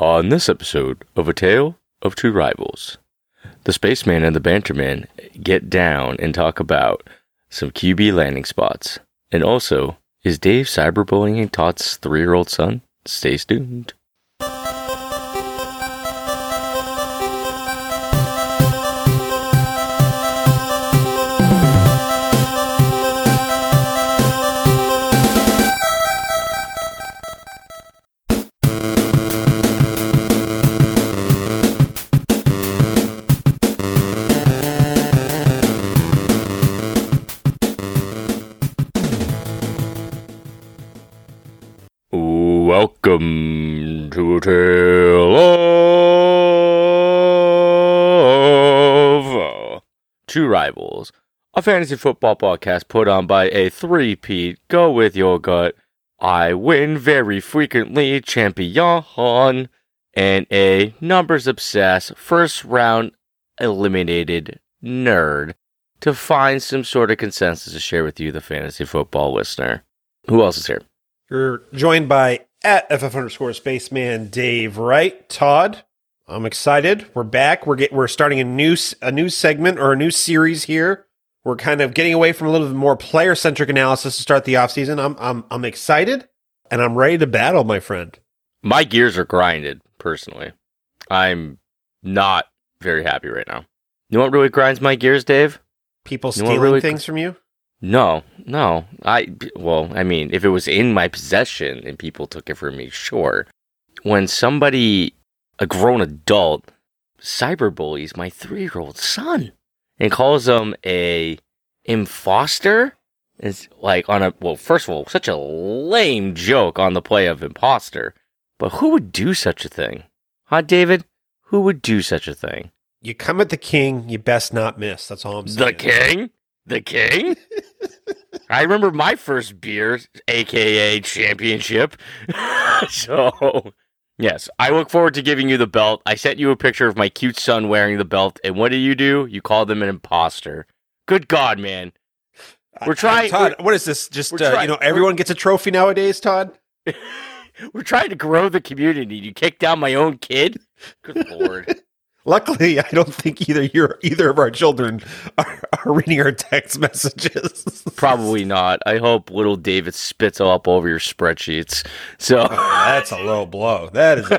On this episode of A Tale of Two Rivals, the Spaceman and the Banterman get down and talk about some QB landing spots. And also, is Dave cyberbullying Todd's three year old son? Stay tuned. Welcome to a tale of Two Rivals, a fantasy football podcast put on by a three-peat go with your gut. I win very frequently champion and a numbers obsessed first round eliminated nerd to find some sort of consensus to share with you, the fantasy football listener. Who else is here? You're joined by at FF underscore spaceman Dave Wright. Todd, I'm excited. We're back. We're get, we're starting a new a new segment or a new series here. We're kind of getting away from a little bit more player centric analysis to start the offseason. I'm I'm I'm excited and I'm ready to battle, my friend. My gears are grinded, personally. I'm not very happy right now. You know what really grinds my gears, Dave? People You know stealing really- things from you? No, no. I well, I mean, if it was in my possession and people took it from me, sure. When somebody, a grown adult, cyberbullies my three-year-old son and calls him a imposter, it's like on a well. First of all, such a lame joke on the play of imposter. But who would do such a thing, huh, David? Who would do such a thing? You come at the king, you best not miss. That's all I'm saying. The king? The king? I remember my first beer, aka championship. so, yes, I look forward to giving you the belt. I sent you a picture of my cute son wearing the belt, and what do you do? You call them an imposter. Good God, man. We're trying- Todd, what is this? Just uh, trying- you know, everyone gets a trophy nowadays, Todd. We're trying to grow the community. You kick down my own kid? Good Lord. Luckily, I don't think either you either of our children are, are reading our text messages. Probably not. I hope little David spits up over your spreadsheets. So. Oh, that's a low blow. That is a low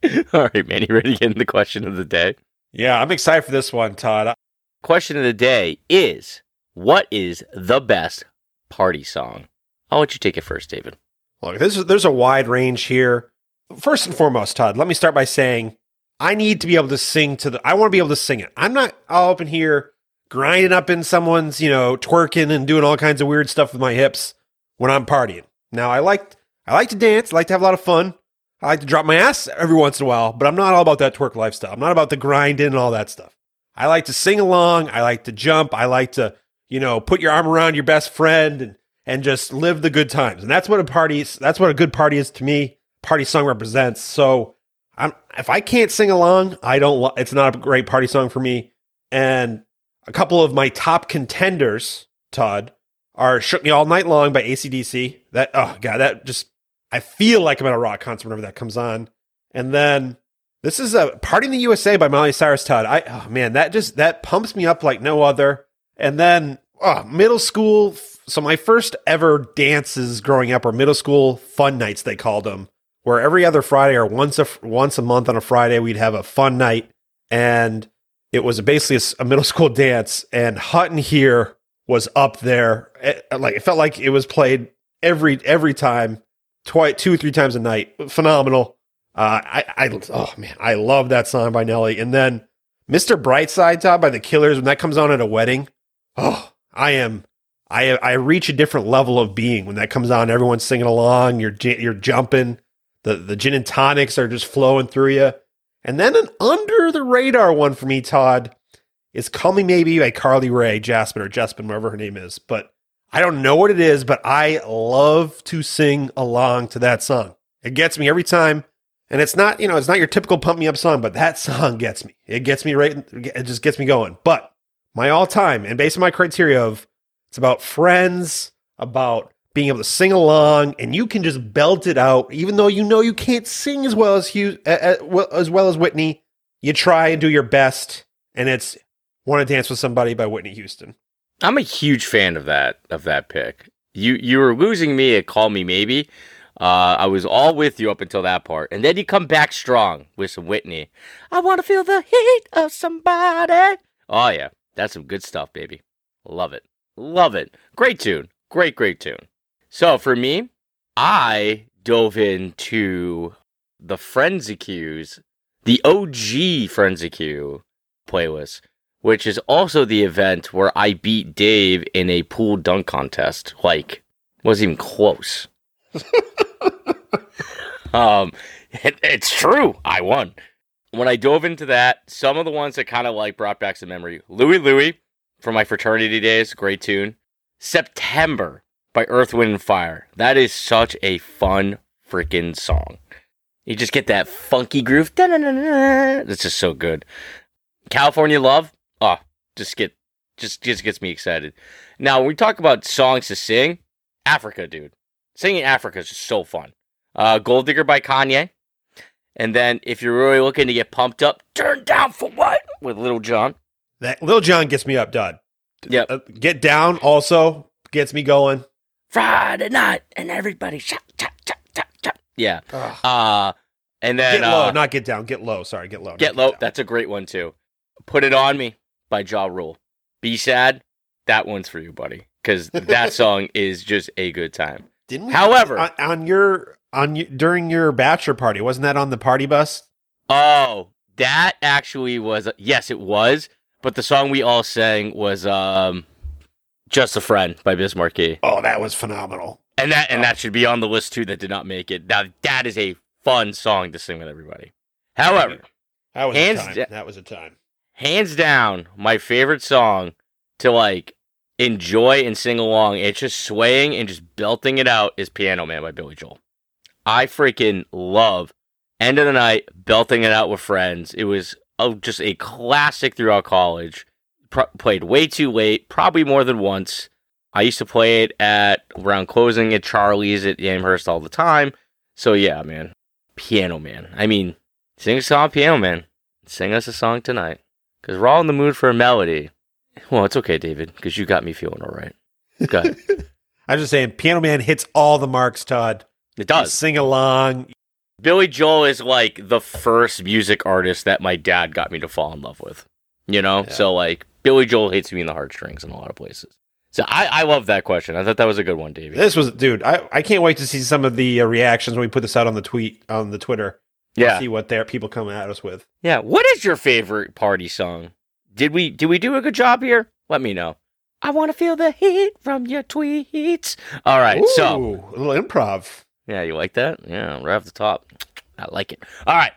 blow. All right, man. You ready to get into the question of the day? Yeah, I'm excited for this one, Todd. Question of the day is What is the best party song? I'll let you take it first, David. Look, there's there's a wide range here. First and foremost, Todd, let me start by saying I need to be able to sing to the. I want to be able to sing it. I'm not all up in here grinding up in someone's, you know, twerking and doing all kinds of weird stuff with my hips when I'm partying. Now, I like I like to dance. I like to have a lot of fun. I like to drop my ass every once in a while, but I'm not all about that twerk lifestyle. I'm not about the grinding and all that stuff. I like to sing along. I like to jump. I like to, you know, put your arm around your best friend and and just live the good times. And that's what a party is. That's what a good party is to me. Party song represents. So I'm, if I can't sing along, I don't, it's not a great party song for me. And a couple of my top contenders, Todd, are Shook Me All Night Long by ACDC. That, oh God, that just, I feel like I'm at a rock concert whenever that comes on. And then this is a Party in the USA by Miley Cyrus, Todd. I, oh man, that just, that pumps me up like no other. And then, oh, middle school. So my first ever dances growing up were middle school fun nights, they called them, where every other Friday or once a, once a month on a Friday, we'd have a fun night. And it was basically a middle school dance. And Hot in Herre was up there. It, like, it felt like it was played every, every time, twice, two, three times a night. Phenomenal. Uh, I, I, oh man, I love that song by Nelly. And then Mr. Brightside, Todd, by the Killers, when that comes on at a wedding, oh, I am, I, I reach a different level of being when that comes on. Everyone's singing along. You're, you're jumping. The, the gin and tonics are just flowing through you. And then an under the radar one for me, Todd, is Call Me Maybe by Carly Rae Jasmine or Jasmine, whatever her name is. But I don't know what it is, but I love to sing along to that song. It gets me every time. And it's not, you know, it's not your typical pump me up song, but that song gets me. It gets me right, it just gets me going. But my all time, and based on my criteria of it's about friends, about being able to sing along, and you can just belt it out, even though you know you can't sing as well as Hugh, as well as Whitney. You try and do your best, and it's "Want to Dance with Somebody" by Whitney Houston. I'm a huge fan of that of that pick. You you were losing me at Call Me Maybe. Uh, I was all with you up until that part, and then you come back strong with some Whitney. I want to feel the heat of somebody. Oh yeah, that's some good stuff, baby. Love it, love it. Great tune, great great tune. So for me, I dove into the Frenzy Cues, the OG Frenzy Q playlist which is also the event where I beat Dave in a pool dunk contest. Like, wasn't even close. um, it, it's true. I won. When I dove into that, some of the ones that kind of like brought back some memory. Louie Louie from my fraternity days, great tune. September by Earth, Wind, and Fire. That is such a fun freaking song. You just get that funky groove. That's just so good. California Love, oh, just get just just gets me excited. Now, when we talk about songs to sing, Africa, dude. Singing Africa is just so fun. Uh, Gold Digger by Kanye. And then if you're really looking to get pumped up, Turn Down for What with Lil Jon. That Lil Jon gets me up, Dud. Yep. Uh, Get Down also gets me going. Friday night and everybody shot, chop, chop, chop, chop. Yeah. Ugh. Uh, and then Get low, uh, not get down. Get low. Sorry, get low. Get Low. down. That's a great one too. Put It On Me by Ja Rule. Be Sad. That one's for you, buddy. Because that song is just a good time. Didn't we? However- on, on your on you, during your bachelor party, wasn't that on the party bus? Oh, that actually was yes, it was. But the song we all sang was um, "Just a Friend" by Biz Markie, Oh, that was phenomenal. and that and oh. that should be on the list too. That did not make it. Now that is a fun song to sing with everybody. However, That was Hands a time. da- that was a time. hands down, my favorite song to like enjoy and sing along. It's just swaying and just belting it out is "Piano Man" by Billy Joel. I freaking love end of the night belting it out with friends. It was oh, just a classic throughout college. Pro- played way too late, probably more than once. I used to play it at around closing at Charlie's at Amherst all the time. So yeah, man, Piano Man. I mean, sing a song, Piano Man. Sing us a song tonight, cause we're all in the mood for a melody. Well, it's okay, David, because you got me feeling all right. Go ahead. I was just saying, Piano Man hits all the marks, Todd. It does. Sing along. Billy Joel is like the first music artist that my dad got me to fall in love with. You know? Yeah. So like Billy Joel hits me in the heartstrings in a lot of places. So I, I love that question. I thought that was a good one, Davey. This was, dude. I, I can't wait to see some of the uh, reactions when we put this out on the tweet on the Twitter. yeah. see what their people come at us with. Yeah. What is your favorite party song? Did we did we do a good job here? Let me know. I want to feel the heat from your tweets. All right. So a little improv. Yeah, you like that? Yeah, right off the top. I like it. All right.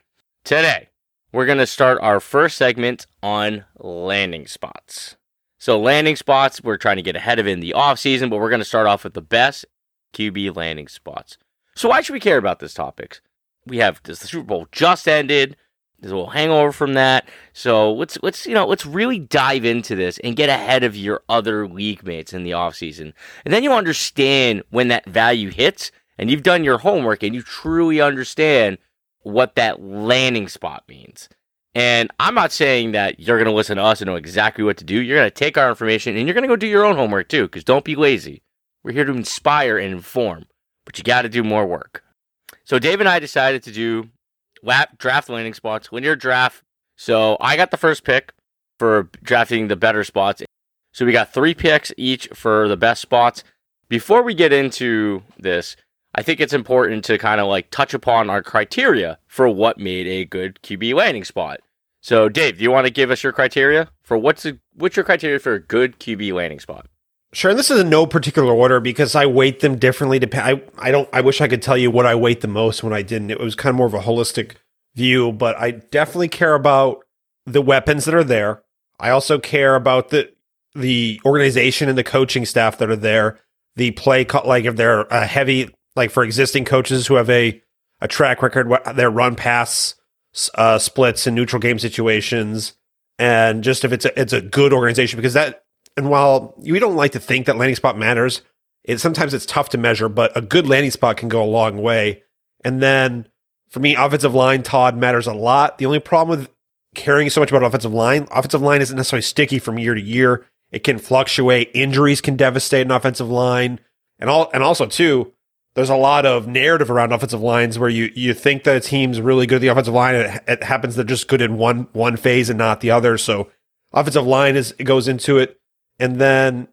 Today, we're going to start our first segment on landing spots. So, landing spots, we're trying to get ahead of in the off season, but we're going to start off with the best QB landing spots. So, why should we care about this topic? We have this, the Super Bowl just ended. There's a little hangover from that. So let's let's you know let's really dive into this and get ahead of your other league mates in the offseason. And then you understand when that value hits and you've done your homework and you truly understand what that landing spot means. And I'm not saying that you're going to listen to us and know exactly what to do. You're going to take our information and you're going to go do your own homework too, because don't be lazy. We're here to inspire and inform, but you got to do more work. So Dave and I decided to do lap draft landing spots, linear draft. So I got the first pick for drafting the better spots. So we got three picks each for the best spots. Before we get into this, I think it's important to kind of like touch upon our criteria for what made a good QB landing spot. So, Dave, do you want to give us your criteria for what's a, what's your criteria for a good QB landing spot? Sure, and this is in no particular order because I weight them differently. Dep- I I don't. I wish I could tell you what I weight the most when I didn't. It was kind of more of a holistic view, but I definitely care about the weapons that are there. I also care about the the organization and the coaching staff that are there. The play, co- like if they're a heavy, like for existing coaches who have a a track record, their run pass uh, splits in neutral game situations, and just if it's a it's a good organization because that and while we don't like to think that landing spot matters, it sometimes it's tough to measure, but a good landing spot can go a long way. And then for me, offensive line, Todd matters a lot. The only problem with caring so much about offensive line, offensive line isn't necessarily sticky from year to year. It can fluctuate. Injuries can devastate an offensive line. And all and also too, there's a lot of narrative around offensive lines where you you think that a team's really good at the offensive line. It, it happens they're just good in one one phase and not the other. So offensive line is goes into it, and then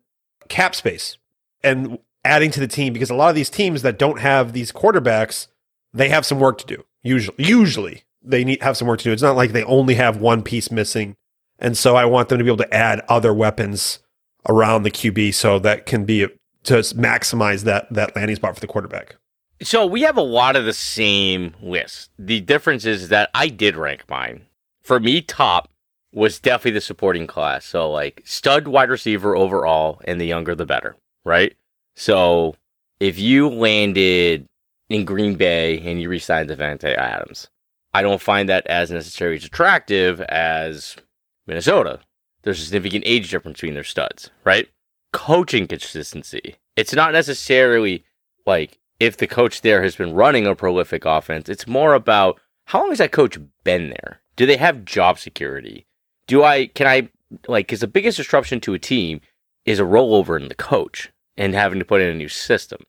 cap space and adding to the team because a lot of these teams that don't have these quarterbacks, they have some work to do. Usually, usually they need have some work to do. It's not like they only have one piece missing, and so I want them to be able to add other weapons around the QB so that can be to maximize that that landing spot for the quarterback. So we have a lot of the same lists. The difference is that I did rank mine. For me, top was definitely the supporting class. So like stud wide receiver overall, and the younger the better, right? So if you landed in Green Bay and you re-signed Davante Adams, I don't find that as necessarily as attractive as Minnesota. There's a significant age difference between their studs, right? Coaching consistency. It's not necessarily like if the coach there has been running a prolific offense. It's more about how long has that coach been there? Do they have job security? Do I can I like because the biggest disruption to a team is a rollover in the coach and having to put in a new system.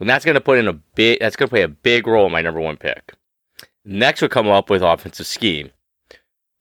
And that's going to put in a big, that's going to play a big role in my number one pick. Next would come up with offensive scheme.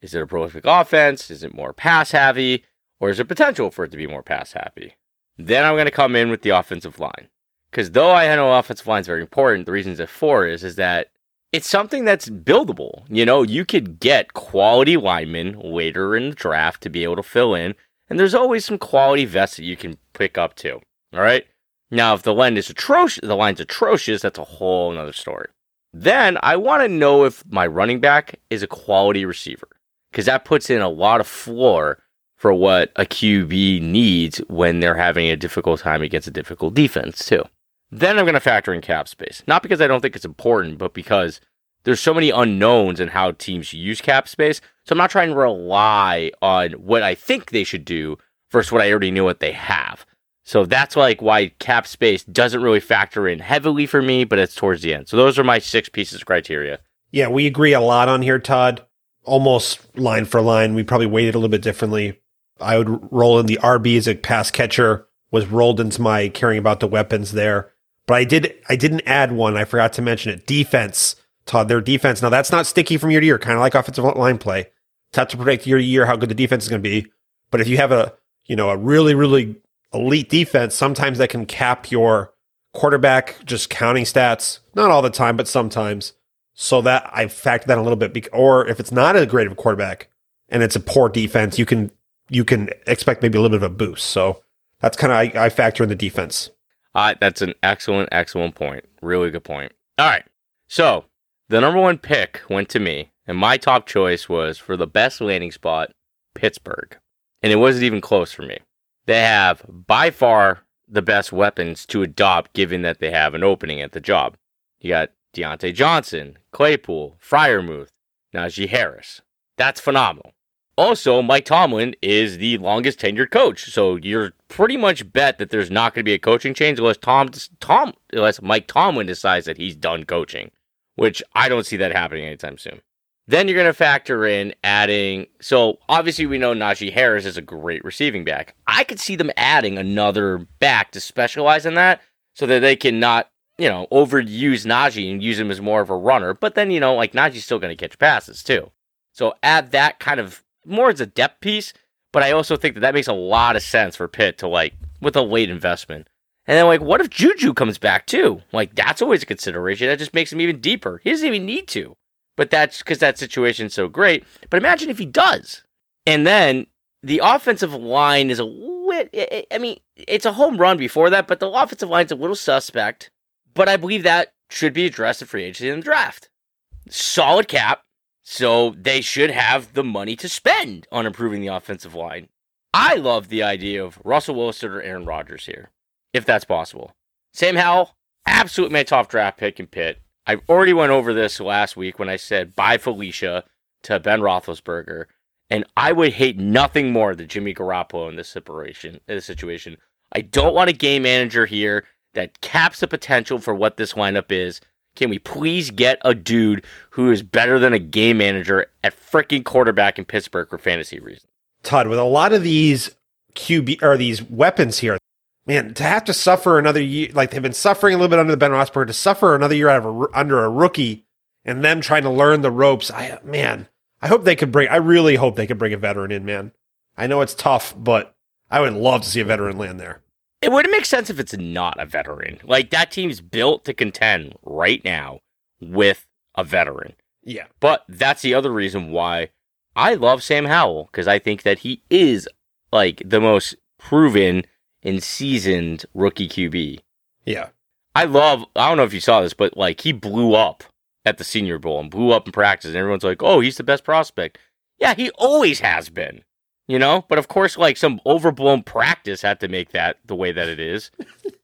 Is it a prolific offense? Is it more pass heavy? Or is there potential for it to be more pass happy? Then I'm going to come in with the offensive line. Because though I know offensive line is very important, the reasons at four is, is that it's something that's buildable. You know, you could get quality linemen later in the draft to be able to fill in, and there's always some quality vets that you can pick up too. All right. Now, if the line is atrocious, the line's atrocious, that's a whole another story. Then I want to know if my running back is a quality receiver because that puts in a lot of floor for what a QB needs when they're having a difficult time against a difficult defense, too. Then I'm going to factor in cap space. Not because I don't think it's important, but because there's so many unknowns in how teams use cap space. So I'm not trying to rely on what I think they should do versus what I already know what they have. So that's like why cap space doesn't really factor in heavily for me, but it's towards the end. So those are my six pieces of criteria. Yeah, we agree a lot on here, Todd. Almost line for line. We probably weighted a little bit differently. I would roll in the RB as a pass catcher was rolled into my caring about the weapons there. But I did I didn't add one. I forgot to mention it. Defense, Todd. Their defense. Now that's not sticky from year to year, kind of like offensive line play. It's tough to predict year to year how good the defense is going to be. But if you have a you know a really really elite defense, sometimes that can cap your quarterback just counting stats. Not all the time, but sometimes. So that I factor that a little bit. Or if it's not a great of a quarterback and it's a poor defense, you can you can expect maybe a little bit of a boost. So that's kind of I, I, factor in the defense. Uh, that's an excellent, excellent point. Really good point. All right. So the number one pick went to me, and my top choice was for the best landing spot, Pittsburgh. And it wasn't even close for me they have by far the best weapons to adopt given that they have an opening at the job. You got Diontae Johnson, Claypool, Freiermuth, Najee Harris. That's phenomenal. Also, Mike Tomlin is the longest tenured coach, so you're pretty much bet that there's not going to be a coaching change unless Tom, Tom, unless Mike Tomlin decides that he's done coaching, which I don't see that happening anytime soon. Then you're going to factor in adding. So obviously, we know Najee Harris is a great receiving back. I could see them adding another back to specialize in that so that they can not, you know, overuse Najee and use him as more of a runner. But then, you know, like Najee's still going to catch passes too. So add that kind of more as a depth piece. But I also think that that makes a lot of sense for Pitt to like with a late investment. And then, like, what if Juju comes back too? Like, that's always a consideration. That just makes him even deeper. He doesn't even need to but that's because that situation's so great. But imagine if he does. And then the offensive line is a lit. I mean, it's a home run before that, but the offensive line's a little suspect. But I believe that should be addressed in free agency in the draft. Solid cap, so they should have the money to spend on improving the offensive line. I love the idea of Russell Wilson or Aaron Rodgers here, if that's possible. Sam Howell, absolute my top draft pick in Pitt. I already went over this last week when I said bye Felicia to Ben Roethlisberger, and I would hate nothing more than Jimmy Garoppolo in this situation. In this situation, I don't want a game manager here that caps the potential for what this lineup is. Can we please get a dude who is better than a game manager at freaking quarterback in Pittsburgh for fantasy reasons? Todd, with a lot of these QB or these weapons here, man, to have to suffer another year, like they've been suffering a little bit under the Ben Roethlisberger, to suffer another year out of a, under a rookie and them trying to learn the ropes. I man, I hope they could bring. I really hope they could bring a veteran in, man. I know it's tough, but I would love to see a veteran land there. It wouldn't make sense if it's not a veteran. Like that team's built to contend right now with a veteran. Yeah. But that's the other reason why I love Sam Howell because I think that he is like the most proven and seasoned rookie QB. Yeah. I love, I don't know if you saw this, but like he blew up at the Senior Bowl and blew up in practice, and everyone's like, oh, he's the best prospect. Yeah, he always has been you know? But of course, like some overblown practice had to make that the way that it is.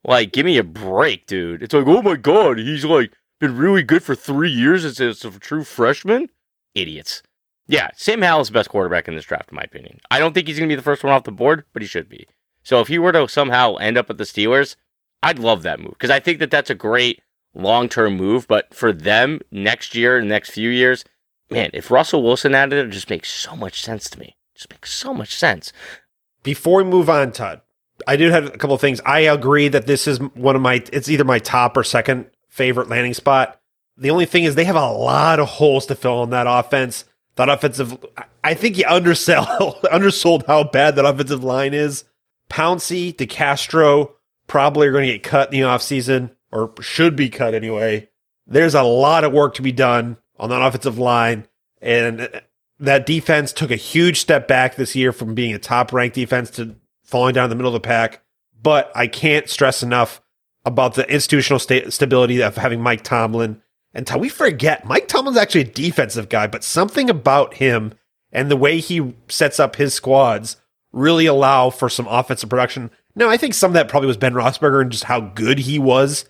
like, give me a break, dude. It's like, oh my god, he's like been really good for three years as, a true freshman. Idiots. Yeah, Sam Howell is the best quarterback in this draft, in my opinion. I don't think he's going to be the first one off the board, but he should be. So if he were to somehow end up at the Steelers, I'd love that move because I think that that's a great long term move. But for them next year and next few years, man, if Russell Wilson added it, it just makes so much sense to me. Just makes so much sense. Before we move on, Todd, I do have a couple of things. I agree that this is one of my, it's either my top or second favorite landing spot. The only thing is they have a lot of holes to fill in that offense. That offensive, I think you undersell, undersold how bad that offensive line is. Pouncey, DeCastro probably are going to get cut in the offseason or should be cut anyway. There's a lot of work to be done on that offensive line. And that defense took a huge step back this year from being a top ranked defense to falling down in the middle of the pack. But I can't stress enough about the institutional sta- stability of having Mike Tomlin. Until we forget, Mike Tomlin's actually a defensive guy, but something about him and the way he sets up his squads really allow for some offensive production. Now, I think some of that probably was Ben Roethlisberger and just how good he was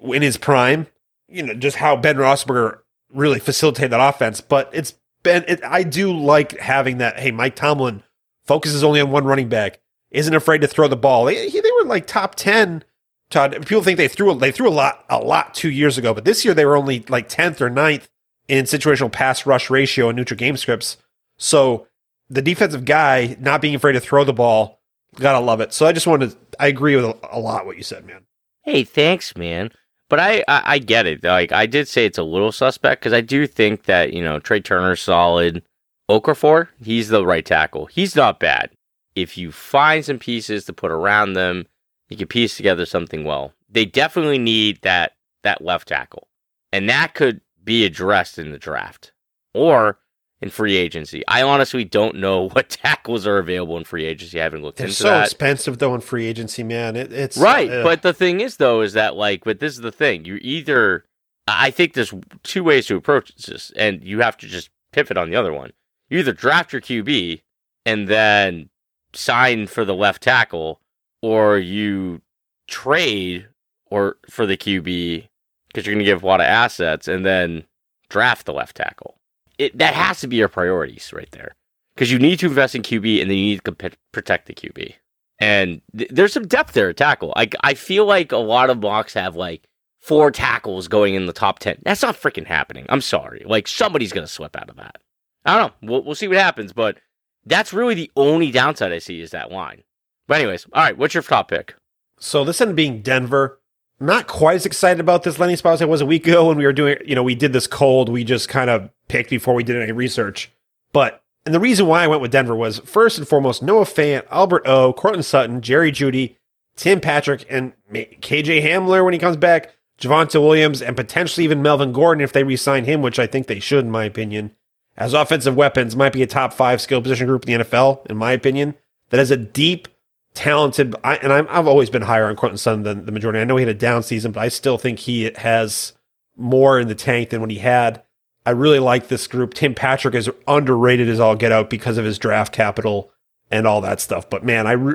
in his prime. You know, just how Ben Roethlisberger really facilitated that offense. But it's Ben, it, I do like having that. Hey, Mike Tomlin focuses only on one running back, isn't afraid to throw the ball. They, they were like top ten. Todd, people think they threw they threw a lot a lot two years ago, but this year they were only like tenth or 9th in situational pass rush ratio and neutral game scripts. So the defensive guy not being afraid to throw the ball, gotta love it. So I just wanted, I agree with a lot what you said, man. Hey, thanks, man. But I, I, I get it. Like I did say, it's a little suspect because I do think that you know Trai Turner's solid. Okorafor, he's the right tackle. He's not bad. If you find some pieces to put around them, you can piece together something well. They definitely need that that left tackle, and that could be addressed in the draft, or in free agency. I honestly don't know what tackles are available in free agency. I haven't looked They're into so that. expensive though in free agency, man. It, it's right, uh, but the thing is though is that like, but this is the thing. You either I think there's two ways to approach this, and you have to just pivot on the other one. You either draft your QB and then sign for the left tackle, or you trade or for the QB because you're going to give a lot of assets and then draft the left tackle it, that has to be your priorities right there because you need to invest in QB and then you need to protect the QB. And th- there's some depth there at tackle. I, I feel like a lot of mocks have like four tackles going in the top 10. That's not freaking happening. I'm sorry. Like somebody's to slip out of that. I don't know. We'll, we'll see what happens, but that's really the only downside I see is that line. But, anyways, all right, what's your top pick? So this ended being Denver not quite as excited about this landing spot as I was a week ago when we were doing, you know, we did this cold. We just kind of picked before we did any research. But, and the reason why I went with Denver was first and foremost, Noah Fant, Albert O, Courtland Sutton, Jerry Jeudy, Tim Patrick, and KJ Hamler when he comes back, Javonte Williams, and potentially even Melvin Gordon if they re-sign him, which I think they should, in my opinion, as offensive weapons might be a top five skill position group in the NFL, in my opinion, that has a deep talented, I, and i have always been higher on Courtland Sutton than the majority. I know he had a down season, but I still think he has more in the tank than what he had. I really like this group. Tim Patrick is underrated as all get out because of his draft capital and all that stuff. But man, I re-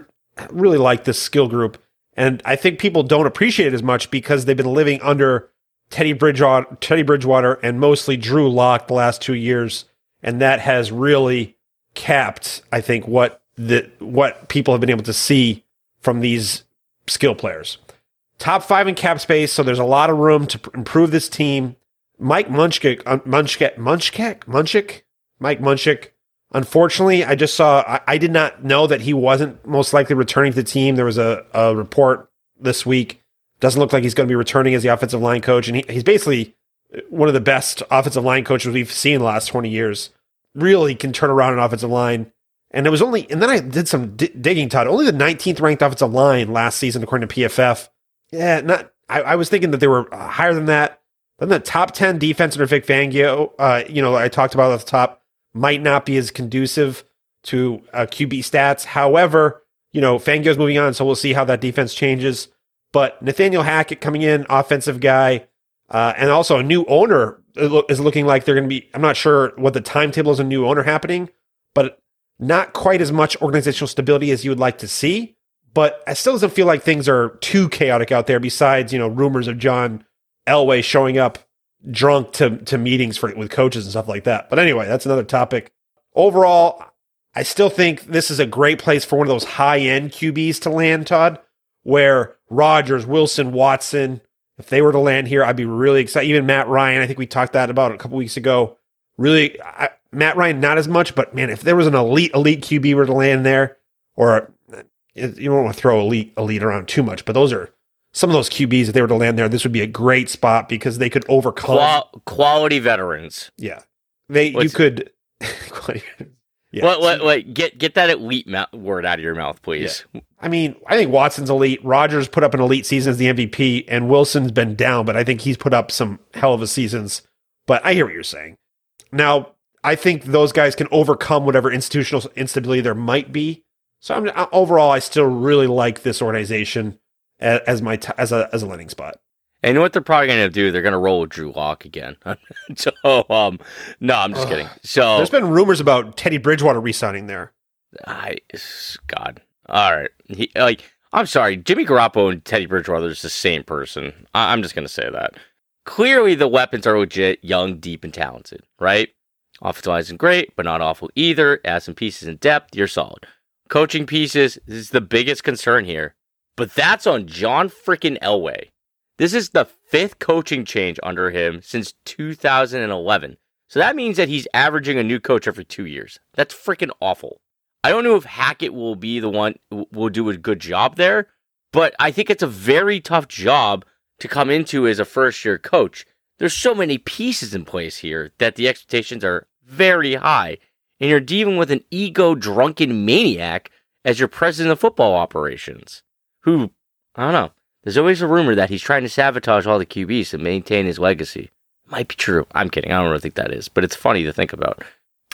really like this skill group. And I think people don't appreciate it as much because they've been living under Teddy Bridgewater, Teddy Bridgewater and mostly Drew Lock the last two years. And that has really capped, I think, what that what people have been able to see from these skill players. top five in cap space, so there's a lot of room to improve this team. Mike Munchak, uh, Munchak, Munchak, Munchak, Mike Munchak. Unfortunately, I just saw. I, I, did not know that he wasn't most likely returning to the team. There was a, a report this week. Doesn't look like he's going to be returning as the offensive line coach, and he, he's basically one of the best offensive line coaches we've seen in the last twenty years. Really can turn around an offensive line. And it was only, and then I did some d- digging, Todd. Only the 19th ranked offensive line last season, according to PFF. Yeah, not. I, I was thinking that they were higher than that. Then the top 10 defense under Vic Fangio, uh, you know, I talked about at the top, might not be as conducive to uh, QB stats. However, you know, Fangio's moving on, so we'll see how that defense changes. But Nathaniel Hackett coming in, offensive guy, uh, and also a new owner is looking like they're going to be. I'm not sure what the timetable is. A new owner happening, but not quite as much organizational stability as you would like to see. But it still doesn't feel like things are too chaotic out there. Besides, you know, rumors of John Elway showing up drunk to to meetings for with coaches and stuff like that. But anyway, that's another topic. Overall, I still think this is a great place for one of those high end QBs to land, Todd, where Rodgers, Wilson, Watson, if they were to land here, I'd be really excited. Even Matt Ryan, I think we talked that about a couple weeks ago. Really, I, Matt Ryan, not as much, but man, if there was an elite, elite QB were to land there, or you don't want to throw elite, elite around too much, but those are some of those QBs, if they were to land there, this would be a great spot because they could overcome Qual- quality veterans. Yeah, they What's, you could. yeah. What, what, what, get get that elite ma- word out of your mouth, please. Yeah. I mean, I think Watson's elite. Rodgers put up an elite season as the MVP, and Wilson's been down, but I think he's put up some hell of a seasons. But I hear what you're saying. Now, I think those guys can overcome whatever institutional instability there might be. So I'm, overall, I still really like this organization as, as my t- as a as a landing spot. And you know what they're probably going to do? They're going to roll with Drew Lock again. so, um, no, I'm just kidding. So there's been rumors about Teddy Bridgewater resigning there. I, God, all right. He like, I'm sorry, Jimmy Garoppolo and Teddy Bridgewater is the same person. I, I'm just going to say that. Clearly, the weapons are legit, young, deep, and talented. Right? Offensive line isn't great, but not awful either. Add some pieces in depth, you're solid. Coaching pieces is the biggest concern here. But that's on John freaking Elway. This is the fifth coaching change under him since 2011. So that means that he's averaging a new coach every two years. That's freaking awful. I don't know if Hackett will be the one will do a good job there, but I think it's a very tough job to come into as a first year coach. There's so many pieces in place here that the expectations are very high, and you're dealing with an ego drunken maniac as your president of football operations who, I don't know. There's always a rumor that he's trying to sabotage all the QBs to maintain his legacy. Might be true. I'm kidding. I don't really think that is, but it's funny to think about.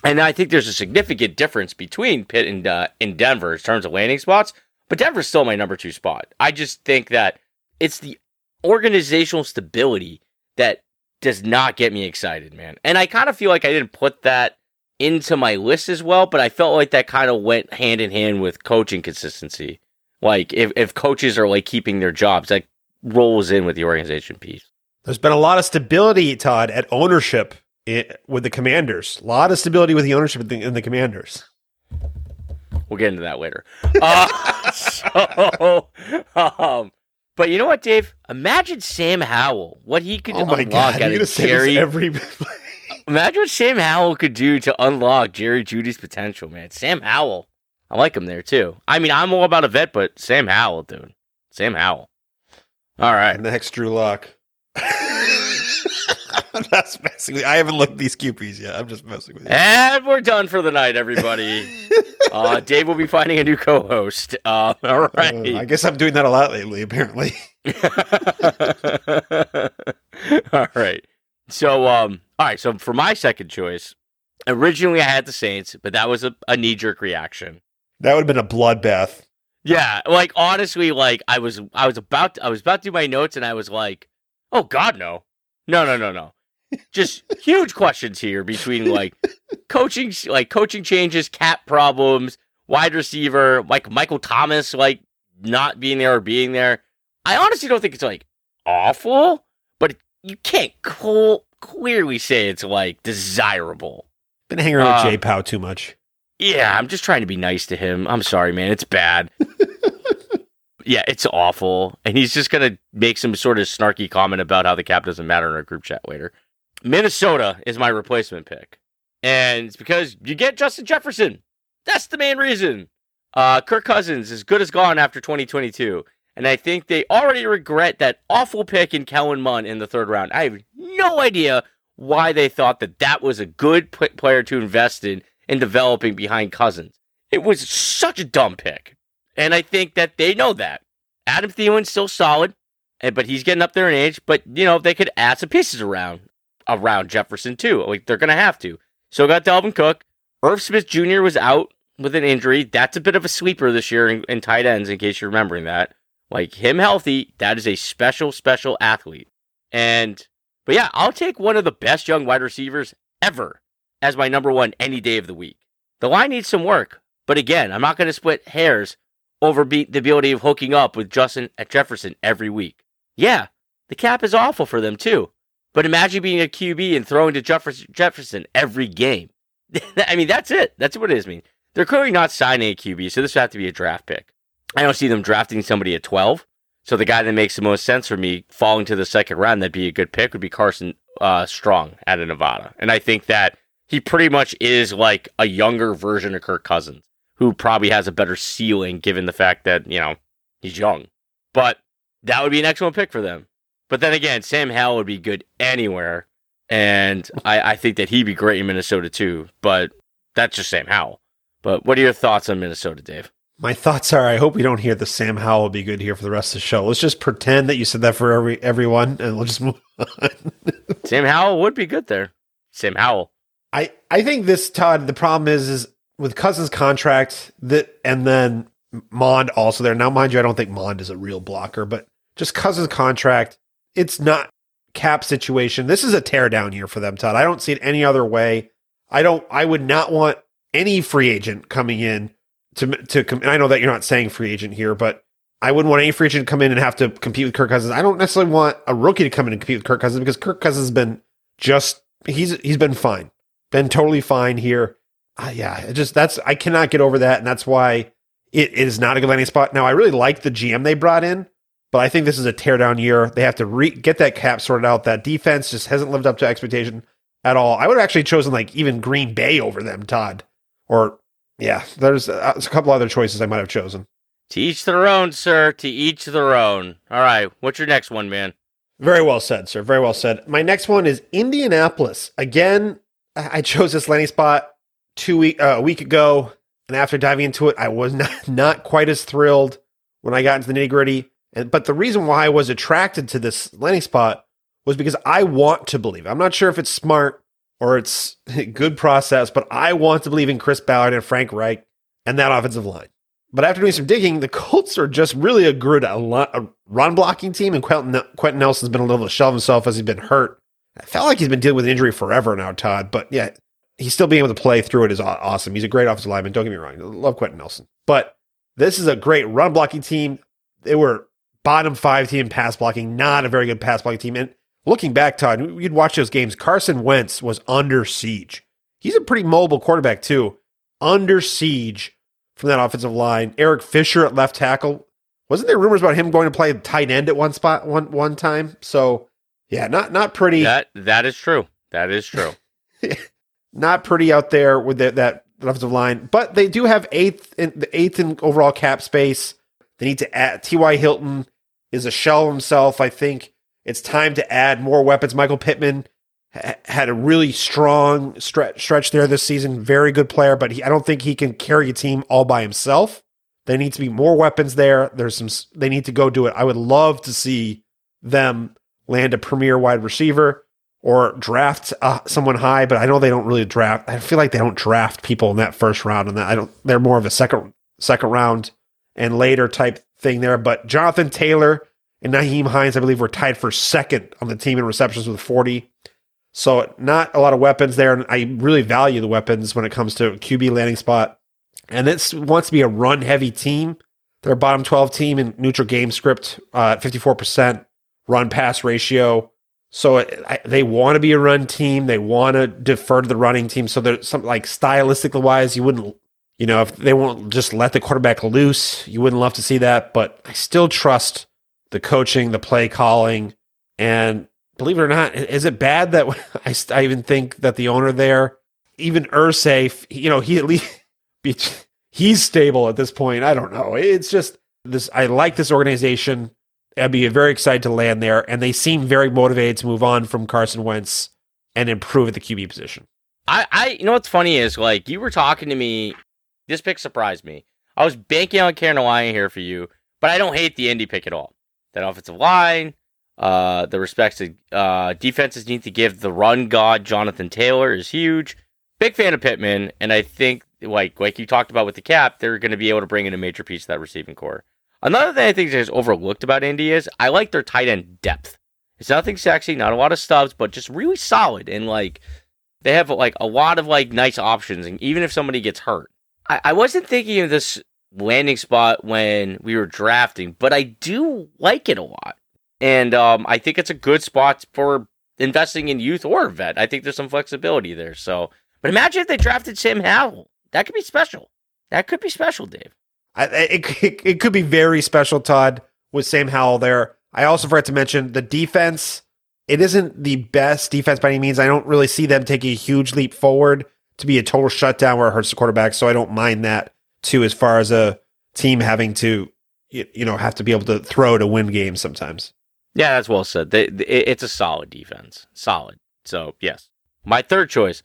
And I think there's a significant difference between Pitt and uh, in Denver in terms of landing spots, but Denver's still my number two spot. I just think that it's the organizational stability that does not get me excited, man. And I kind of feel like I didn't put that into my list as well, but I felt like that kind of went hand in hand with coaching consistency. Like if, if coaches are like keeping their jobs, that rolls in with the organization piece. There's been a lot of stability, Todd, at ownership with the Commanders. A lot of stability with the ownership in the, in the Commanders. We'll get into that later. Uh, so, um, but you know what, Dave? Imagine Sam Howell, what he could oh unlock God, out of Jerry. Every... Imagine what Sam Howell could do to unlock Jerry Jeudy's potential, man. Sam Howell. I like him there too. I mean, I'm all about a vet, but Sam Howell, dude. Sam Howell. All right. Next, Drew Lock. That's messing I haven't looked these QBs yet. I'm just messing with you. And we're done for the night, everybody. uh, Dave will be finding a new co-host. Uh, all right. Uh, I guess I'm doing that a lot lately, apparently. all right. So, um, all right. So for my second choice, originally I had the Saints, but that was a, a knee jerk reaction. That would have been a bloodbath. Yeah, like honestly, like I was, I was about, to, I was about to do my notes, and I was like, "Oh God, no, no, no, no, no." Just huge questions here between like coaching, like coaching changes, cap problems, wide receiver, like Michael Thomas, like not being there or being there. I honestly don't think it's like awful, but you can't cl- clearly say it's like desirable. Been hanging around uh, with Jay Pow too much. Yeah, I'm just trying to be nice to him. I'm sorry, man. It's bad. Yeah, it's awful. And he's just going to make some sort of snarky comment about how the cap doesn't matter in our group chat later. Minnesota is my replacement pick. And it's because you get Justin Jefferson. That's the main reason. Uh, Kirk Cousins is good as gone after 2022. And I think they already regret that awful pick in Kellen Mond in the third round. I have no idea why they thought that that was a good p- player to invest in in developing behind Cousins. It was such a dumb pick. And I think that they know that. Adam Thielen's still solid, but he's getting up there in age. But, you know, they could add some pieces around around Jefferson, too. Like, they're to have to. So got Dalvin Cook. Irv Smith Jr. was out with an injury. That's a bit of a sleeper this year in, in tight ends, in case you're remembering that. Like, him healthy, that is a special, special athlete. And, but yeah, I'll take one of the best young wide receivers ever as my number one any day of the week. The line needs some work, but again, I'm not going to split hairs over the ability of hooking up with Justin at Jefferson every week. Yeah, the cap is awful for them too. But imagine being a QB and throwing to Jefferson every game. I mean, that's it. That's what it is. I mean, they're clearly not signing a QB, so this would have to be a draft pick. I don't see them drafting somebody at 12. So the guy that makes the most sense for me falling to the second round that'd be a good pick would be Carson uh, Strong out of Nevada. And I think that he pretty much is like a younger version of Kirk Cousins who probably has a better ceiling given the fact that, you know, he's young. But that would be an excellent pick for them. But then again, Sam Howell would be good anywhere. And I, I think that he'd be great in Minnesota too. But that's just Sam Howell. But what are your thoughts on Minnesota, Dave? My thoughts are I hope we don't hear the Sam Howell will be good here for the rest of the show. Let's just pretend that you said that for every everyone and we'll just move on. Sam Howell would be good there. Sam Howell. I, I think this Todd, the problem is is with Cousins' contract that and then Mond also there. Now, mind you, I don't think Mond is a real blocker, but just Cousins' contract, it's not cap situation. This is a teardown year for them, Todd. I don't see it any other way. I don't. I would not want any free agent coming in to to. I know that you're not saying free agent here, but I wouldn't want any free agent to come in and have to compete with Kirk Cousins. I don't necessarily want a rookie to come in and compete with Kirk Cousins because Kirk Cousins has been just he's he's been fine, been totally fine here uh, yeah, it just that's I cannot get over that, and that's why it, it is not a good landing spot. Now, I really like the GM they brought in, but I think this is a teardown year. They have to re- get that cap sorted out. That defense just hasn't lived up to expectation at all. I would have actually chosen like even Green Bay over them, Todd. Or yeah, there's, uh, there's a couple other choices I might have chosen. To each their own, sir. To each their own. All right, what's your next one, man? Very well said, sir. Very well said. My next one is Indianapolis. Again, I chose this landing spot two week uh, a week ago, and after diving into it, I was not, not quite as thrilled when I got into the nitty gritty. And but the reason why I was attracted to this landing spot was because I want to believe. I'm not sure if it's smart or it's good process, but I want to believe in Chris Ballard and Frank Reich and that offensive line. But after doing some digging, the Colts are just really a good a, run blocking team, and Quentin, Quenton Nelson's been a little shell of himself as he's been hurt. I felt like he's been dealing with an injury forever now, Todd. But yeah, he's still being able to play through it is awesome. He's a great offensive lineman. Don't get me wrong. I love Quenton Nelson. But this is a great run blocking team. They were bottom five team pass blocking, not a very good pass blocking team. And looking back, Todd, you'd watch those games. Carson Wentz was under siege. He's a pretty mobile quarterback, too. Under siege from that offensive line. Eric Fisher at left tackle. Wasn't there rumors about him going to play tight end at one spot one one time? So yeah, not not pretty. That that is true. That is true. not pretty out there with the, that offensive line, but they do have eighth in the eighth in overall cap space. They need to add T.Y. Hilton is a shell of himself. I think it's time to add more weapons. Michael Pittman ha- had a really strong stretch stretch there this season. Very good player, but he, I don't think he can carry a team all by himself. There needs to be more weapons there. There's some. They need to go do it. I would love to see them land a premier wide receiver or draft uh, someone high, but I know they don't really draft. I feel like they don't draft people in that first round, and that I don't. They're more of a second second round and later type thing there. But Jonathan Taylor and Nyheim Hines, I believe, were tied for second on the team in receptions with 40. So not a lot of weapons there, and I really value the weapons when it comes to QB landing spot. And this wants to be a run heavy team. They're a bottom 12 team in neutral game script, uh, 54% run pass ratio. So I, they want to be a run team. They want to defer to the running team. So there's some like stylistically wise, you wouldn't You know, if they won't just let the quarterback loose, you wouldn't love to see that. But I still trust the coaching, the play calling, and believe it or not, is it bad that I, I even think that the owner there, even Irsay, you know, he at least he's stable at this point. I don't know. It's just this. I like this organization. I'd be very excited to land there, and they seem very motivated to move on from Carson Wentz and improve at the QB position. I, I, you know what's funny is like you were talking to me. This pick surprised me. I was banking on Carolina here for you, but I don't hate the Indy pick at all. That offensive line, uh, the respects uh, defenses need to give the run god Jonathan Taylor is huge. Big fan of Pittman, and I think like like you talked about with the cap, they're going to be able to bring in a major piece of that receiving corps. Another thing I think is overlooked about Indy is I like their tight end depth. It's nothing sexy, not a lot of stubs, but just really solid and like they have like a lot of like nice options. And even if somebody gets hurt, I, I wasn't thinking of this landing spot when we were drafting, but I do like it a lot. And um, I think it's a good spot for investing in youth or vet. I think there's some flexibility there. So, but imagine if they drafted Sam Howell. That could be special. That could be special, Dave. I, it, it, it could be very special, Todd, with Sam Howell there. I also forgot to mention the defense. It isn't the best defense by any means. I don't really see them taking a huge leap forward to be a total shutdown where it hurts the quarterback. So I don't mind that too, as far as a team having to, you know, have to be able to throw to win games sometimes. Yeah, that's well said. It's a solid defense, solid. So yes, my third choice.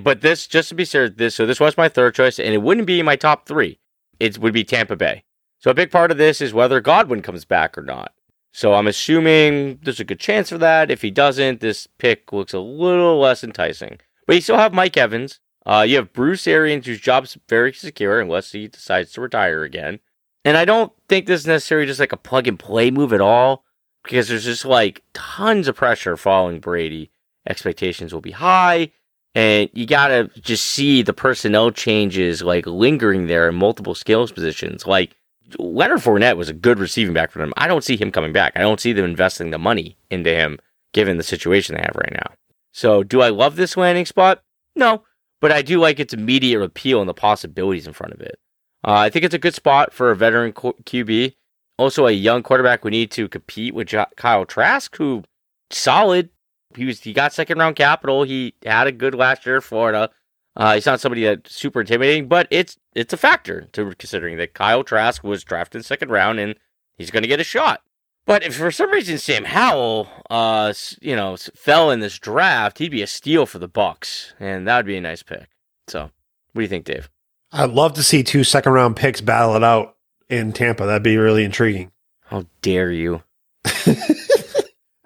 But this, just to be clear, this so this was my third choice, and it wouldn't be my top three. It would be Tampa Bay. So a big part of this is whether Godwin comes back or not. So I'm assuming there's a good chance for that. If he doesn't, this pick looks a little less enticing. But you still have Mike Evans. Uh, you have Bruce Arians, whose job's very secure unless he decides to retire again. And I don't think this is necessarily just like a plug and play move at all, because there's just like tons of pressure following Brady. Expectations will be high, and you gotta just see the personnel changes like lingering there in multiple skills positions. Like Leonard Fournette was a good receiving back for them. I don't see him coming back. I don't see them investing the money into him given the situation they have right now. So, do I love this landing spot? No, but I do like its immediate appeal and the possibilities in front of it. Uh, I think it's a good spot for a veteran QB. Also, a young quarterback we need to compete with Kyle Trask, who solid. He was he got second round capital. He had a good last year at Florida. Uh, he's not somebody that's super intimidating, but it's it's a factor to considering that Kyle Trask was drafted in second round and he's going to get a shot. But if for some reason Sam Howell, uh, you know, fell in this draft, he'd be a steal for the Bucs, and that would be a nice pick. So, what do you think, Dave? I'd love to see two second round picks battle it out in Tampa. That'd be really intriguing. How dare you?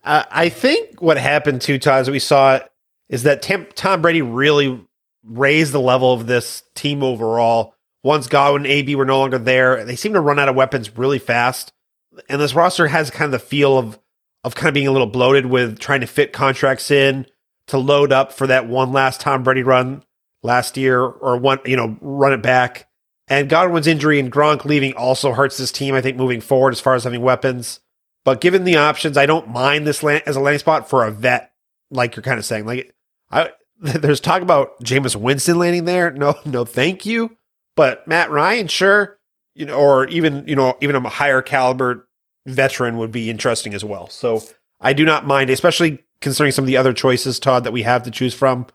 I think what happened Todd, as we saw it, is that Tom Brady really raised the level of this team overall. Once Godwin and AB were no longer there, they seem to run out of weapons really fast. And this roster has kind of the feel of of kind of being a little bloated with trying to fit contracts in to load up for that one last Tom Brady run last year or one, you know, run it back. And Godwin's injury and Gronk leaving also hurts this team, I think, moving forward as far as having weapons. But given the options, I don't mind this land as a landing spot for a vet, like you're kind of saying. Like I there's talk about Jameis Winston landing there. No, no, thank you. But Matt Ryan, sure, you know, or even you know, even a higher caliber veteran would be interesting as well. So I do not mind, especially considering some of the other choices, Todd, that we have to choose from.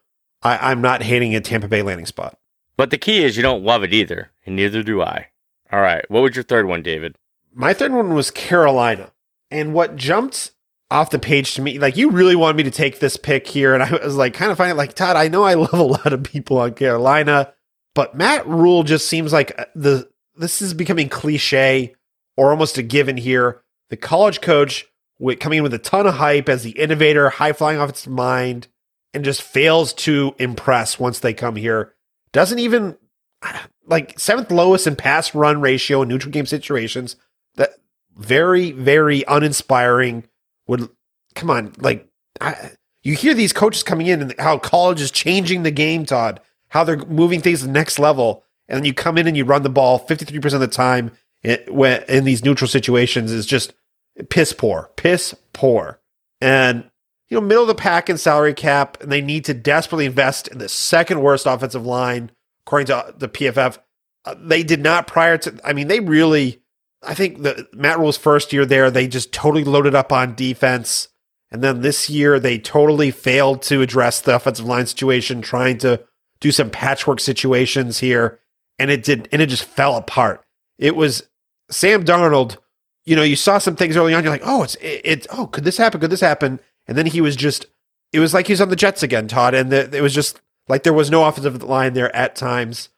I, I'm not hating a Tampa Bay landing spot. But the key is you don't love it either, and neither do I. All right, what was your third one, David? My third one was Carolina, and what jumped off the page to me. Like you really wanted me to take this pick here, and I was like, kind of finding like Todd. I know I love a lot of people on Carolina, but Matt Rhule just seems like uh, the this is becoming cliche or almost a given here. The college coach with, coming in with a ton of hype as the innovator, high flying off its mind, and just fails to impress once they come here. Doesn't even like seventh lowest in pass run ratio in neutral game situations. That very very uninspiring would come on, like I, you hear these coaches coming in and how college is changing the game, Todd, how they're moving things to the next level, and then you come in and you run the ball 53% of the time when, in these neutral situations is just piss poor, piss poor. And, you know, middle of the pack in salary cap, and they need to desperately invest in the second worst offensive line, according to the PFF. Uh, they did not prior to. I mean, they really. I think the Matt Rhule's first year there, they just totally loaded up on defense, and then this year they totally failed to address the offensive line situation, trying to do some patchwork situations here, and it did, and it just fell apart. It was Sam Darnold. You know, you saw some things early on. You're like, oh, it's it's oh, could this happen? Could this happen? And then he was just. It was like he was on the Jets again, Todd, and the, it was just like there was no offensive line there at times.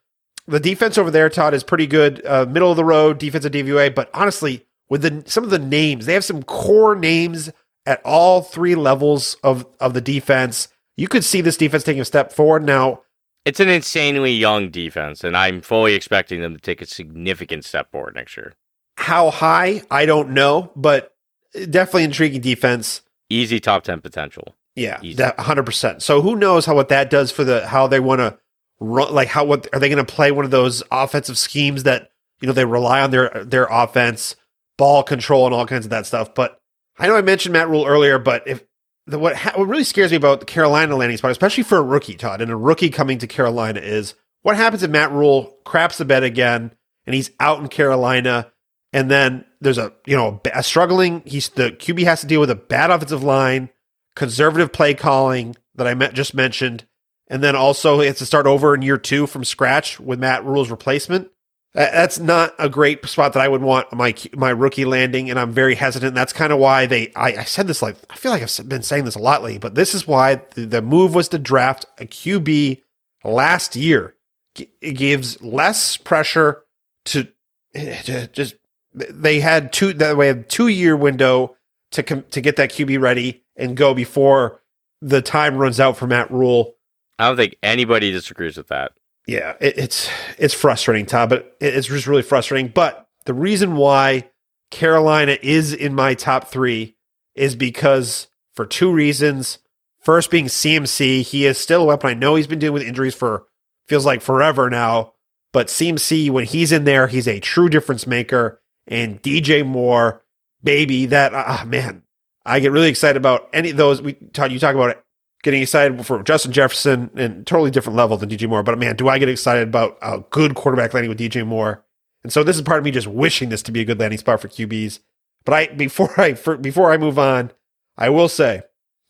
The defense over there, Todd, is pretty good. Uh, middle of the road defensive DVOA, but honestly, with the some of the names, they have some core names at all three levels of of the defense. You could see this defense taking a step forward. Now, it's an insanely young defense, and I'm fully expecting them to take a significant step forward next year. How high? I don't know, but definitely intriguing defense. Easy top ten potential. Yeah, hundred percent. So who knows how what that does for the how they want to run? Like how what are they going to play one of those offensive schemes that you know they rely on their their offense, ball control, and all kinds of that stuff. But I know I mentioned Matt Rhule earlier, but if the, what ha- what really scares me about the Carolina landing spot, especially for a rookie, Todd, and a rookie coming to Carolina, is what happens if Matt Rhule craps the bed again and he's out in Carolina, and then there's a you know a, struggling. He's the QB has to deal with a bad offensive line conservative play calling that I met, just mentioned, and then also he has to start over in year two from scratch with Matt Rhule's replacement. That's not a great spot that I would want my my rookie landing, and I'm very hesitant. That's kind of why they. I, I, said this like I feel like I've been saying this a lot lately, but this is why the, the move was to draft a QB last year. It gives less pressure to, to just. They had two that way a two year window to to get that QB ready and go before the time runs out for Matt Rhule. I don't think anybody disagrees with that. Yeah, it, it's it's frustrating, Todd, but it's just really frustrating. But the reason why Carolina is in my top three is because for two reasons. First, being CMC, he is still a weapon. I know he's been dealing with injuries for feels like forever now, but CMC, when he's in there, he's a true difference maker. And DJ Moore, baby, that ah man, I get really excited about any of those. We talk, you talk about it, getting excited for Justin Jefferson and totally different level than DJ Moore. But man, do I get excited about a good quarterback landing with DJ Moore? And so this is part of me just wishing this to be a good landing spot for QBs. But I before I for, before I move on, I will say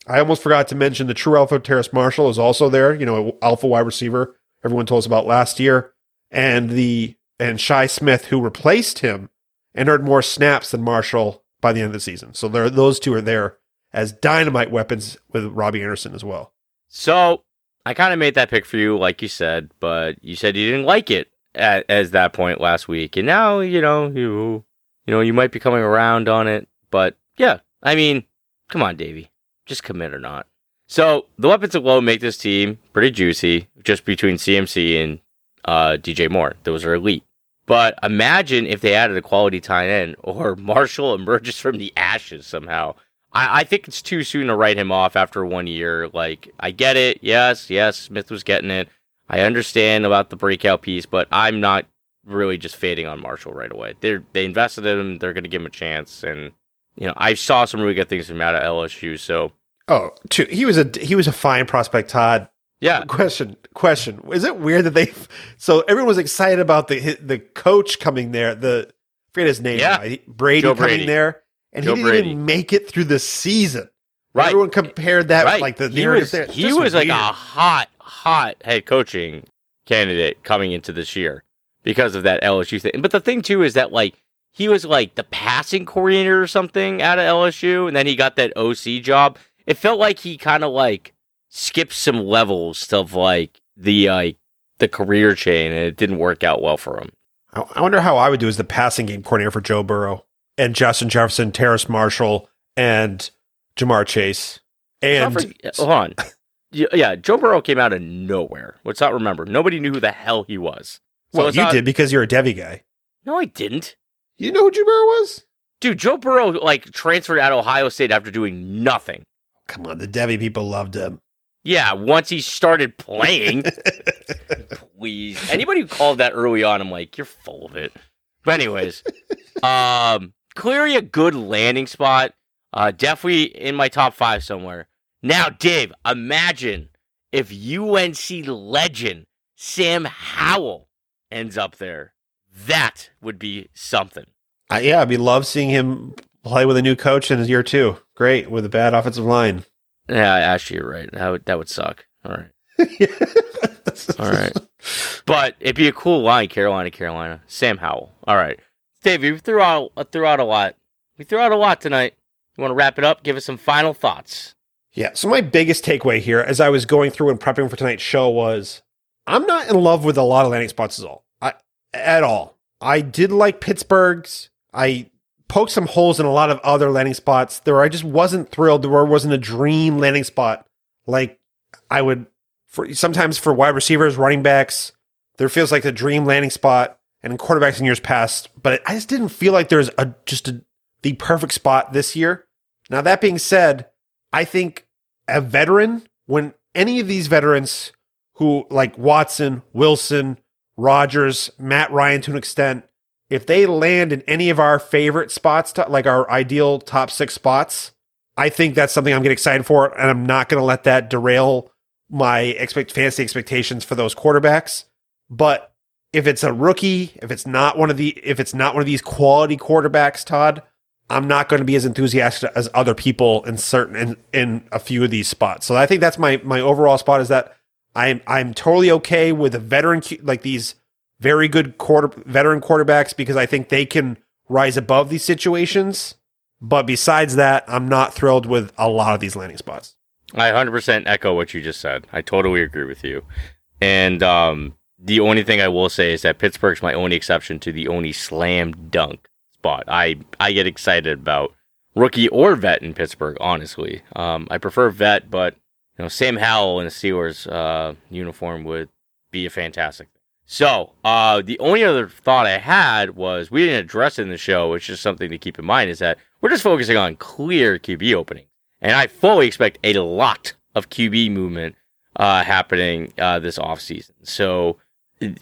I almost forgot to mention the true alpha Terrace Marshall is also there. You know, alpha wide receiver everyone told us about last year, and the and Shi Smith who replaced him and earned more snaps than Marshall by the end of the season. So there, those two are there as dynamite weapons with Robbie Anderson as well. So I kind of made that pick for you, like you said, but you said you didn't like it at, as that point last week, and now you know you you know you might be coming around on it. But yeah, I mean, come on, Davey, just commit or not. So the weapons alone make this team pretty juicy, just between CMC and uh, DJ Moore. Those are elite. But imagine if they added a quality tight end or Marshall emerges from the ashes somehow. I, I think it's too soon to write him off after one year. Like, I get it. Yes, yes, Smith was getting it. I understand about the breakout piece, but I'm not really just fading on Marshall right away. They they invested in him. They're going to give him a chance, and you know I saw some really good things from out of LSU. So oh, he was a he was a fine prospect, Todd. Yeah. Question. Question. Is it weird that they? So everyone was excited about the the coach coming there. The I forget his name. Yeah. Right? Brady Joe coming Brady. there, and Joe he didn't Brady. even make it through the season. Right. Everyone compared that right. like the he was there. he Just was like a hot hot head coaching candidate coming into this year because of that LSU thing. But the thing too is that like he was like the passing coordinator or something out of LSU, and then he got that OC job. It felt like he kind of like skipped some levels of like the like the career chain, and it didn't work out well for him. I I wonder how I would do as the passing game coordinator for Joe Burrow and Justin Jefferson, Terrace Marshall, and Ja'Marr Chase. And Not hold on, yeah, yeah, Joe Burrow came out of nowhere. Let's not remember. Nobody knew who the hell he was. So well, you not- did because you're a Devy guy. No, I didn't. You know who Joe Burrow was? Dude, Joe Burrow like transferred out of Ohio State after doing nothing. Come on, the Devy people loved him. Yeah, once he started playing, please. Anybody who called that early on, I'm like, you're full of it. But anyways, um, clearly a good landing spot. Uh, definitely in my top five somewhere. Now, Dave, imagine if UNC legend Sam Howell ends up there. That would be something. Uh, yeah, I'd be love seeing him play with a new coach in his year two. Great with a bad offensive line. Yeah, actually, you're right. That would that would suck. All right. All right. But it'd be a cool line, Carolina, Carolina. Sam Howell. All right. Dave, we threw out uh, threw out a lot. We threw out a lot tonight. You want to wrap it up? Give us some final thoughts. Yeah. So my biggest takeaway here, as I was going through and prepping for tonight's show, was I'm not in love with a lot of landing spots at all. I, at all. I did like Pittsburgh's. I poked some holes in a lot of other landing spots. There, I just wasn't thrilled. There wasn't a dream landing spot like I would. For sometimes for wide receivers, running backs, there feels like a dream landing spot, and quarterbacks in years past. But I just didn't feel like there's a just a, the perfect spot this year. Now that being said, I think a veteran, when any of these veterans who like Watson, Wilson, Rodgers, Matt Ryan to an extent, if they land in any of our favorite spots, to, like our ideal top six spots, I think that's something I'm getting excited for, and I'm not going to let that derail my expect fantasy expectations for those quarterbacks. But if it's a rookie, if it's not one of the, if it's not one of these quality quarterbacks, Todd, I'm not going to be as enthusiastic as other people in certain in, in a few of these spots. So I think that's my my overall spot is that I'm I'm totally okay with a veteran like these very good quarter veteran quarterbacks because I think they can rise above these situations. But besides that, I'm not thrilled with a lot of these landing spots. I 100% echo what you just said. I totally agree with you. And um, the only thing I will say is that Pittsburgh's my only exception to the only slam dunk spot. I I get excited about rookie or vet in Pittsburgh. Honestly, um, I prefer vet, but you know Sam Howell in a Steelers uh, uniform would be a fantastic. Thing. So uh, the only other thought I had was we didn't address it in the show, which is something to keep in mind is that we're just focusing on clear QB opening. and I fully expect a lot of QB movement uh, happening uh, this offseason. So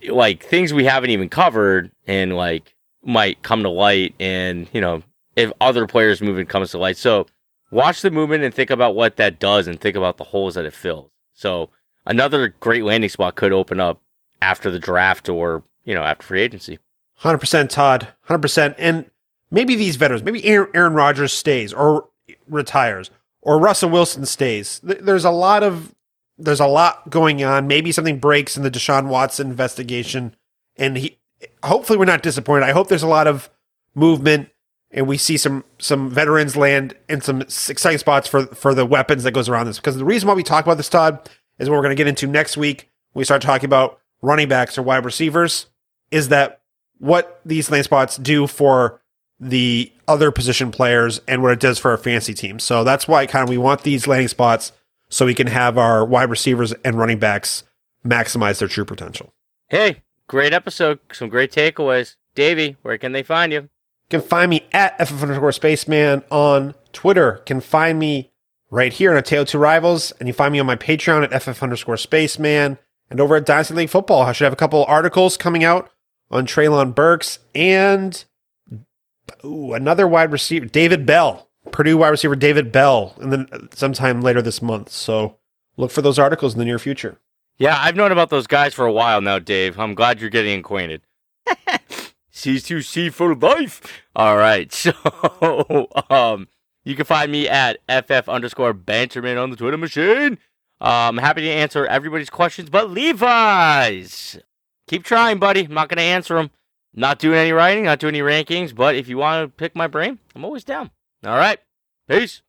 like things we haven't even covered and like might come to light and you know if other players movement comes to light. So watch the movement and think about what that does and think about the holes that it fills. So another great landing spot could open up after the draft or you know after free agency. 100% todd. 100% and maybe these veterans maybe aaron, aaron rodgers stays or retires or russell wilson stays. There's a lot of there's a lot going on maybe something breaks in the deshaun watson investigation and he hopefully we're not disappointed. I hope there's a lot of movement and we see some some veterans land in some exciting spots for for the weapons that goes around this. Because the reason why we talk about this, Todd, is what we're going to get into next week. We start talking about running backs or wide receivers. Is that what these land spots do for the other position players and what it does for our fantasy team? So that's why kind of we want these landing spots so we can have our wide receivers and running backs maximize their true potential. Hey, Great episode. Some great takeaways. Davey, where can they find you? You can find me at FF underscore spaceman on Twitter. You can find me right here on A Tale Two Rivals. And you find me on my Patreon at FF underscore spaceman. And over at Dynasty League Football, I should have a couple articles coming out on Treylon Burks and ooh, another wide receiver, David Bell, Purdue wide receiver David Bell, and then sometime later this month. So look for those articles in the near future. Yeah, I've known about those guys for a while now, Dave. I'm glad you're getting acquainted. C2C for life. All right. So, um, you can find me at FF underscore Banterman on the Twitter machine. I'm happy to answer everybody's questions, but Levi's. Keep trying, buddy. I'm not going to answer them. Not doing any writing, not doing any rankings, but if you want to pick my brain, I'm always down. All right. Peace.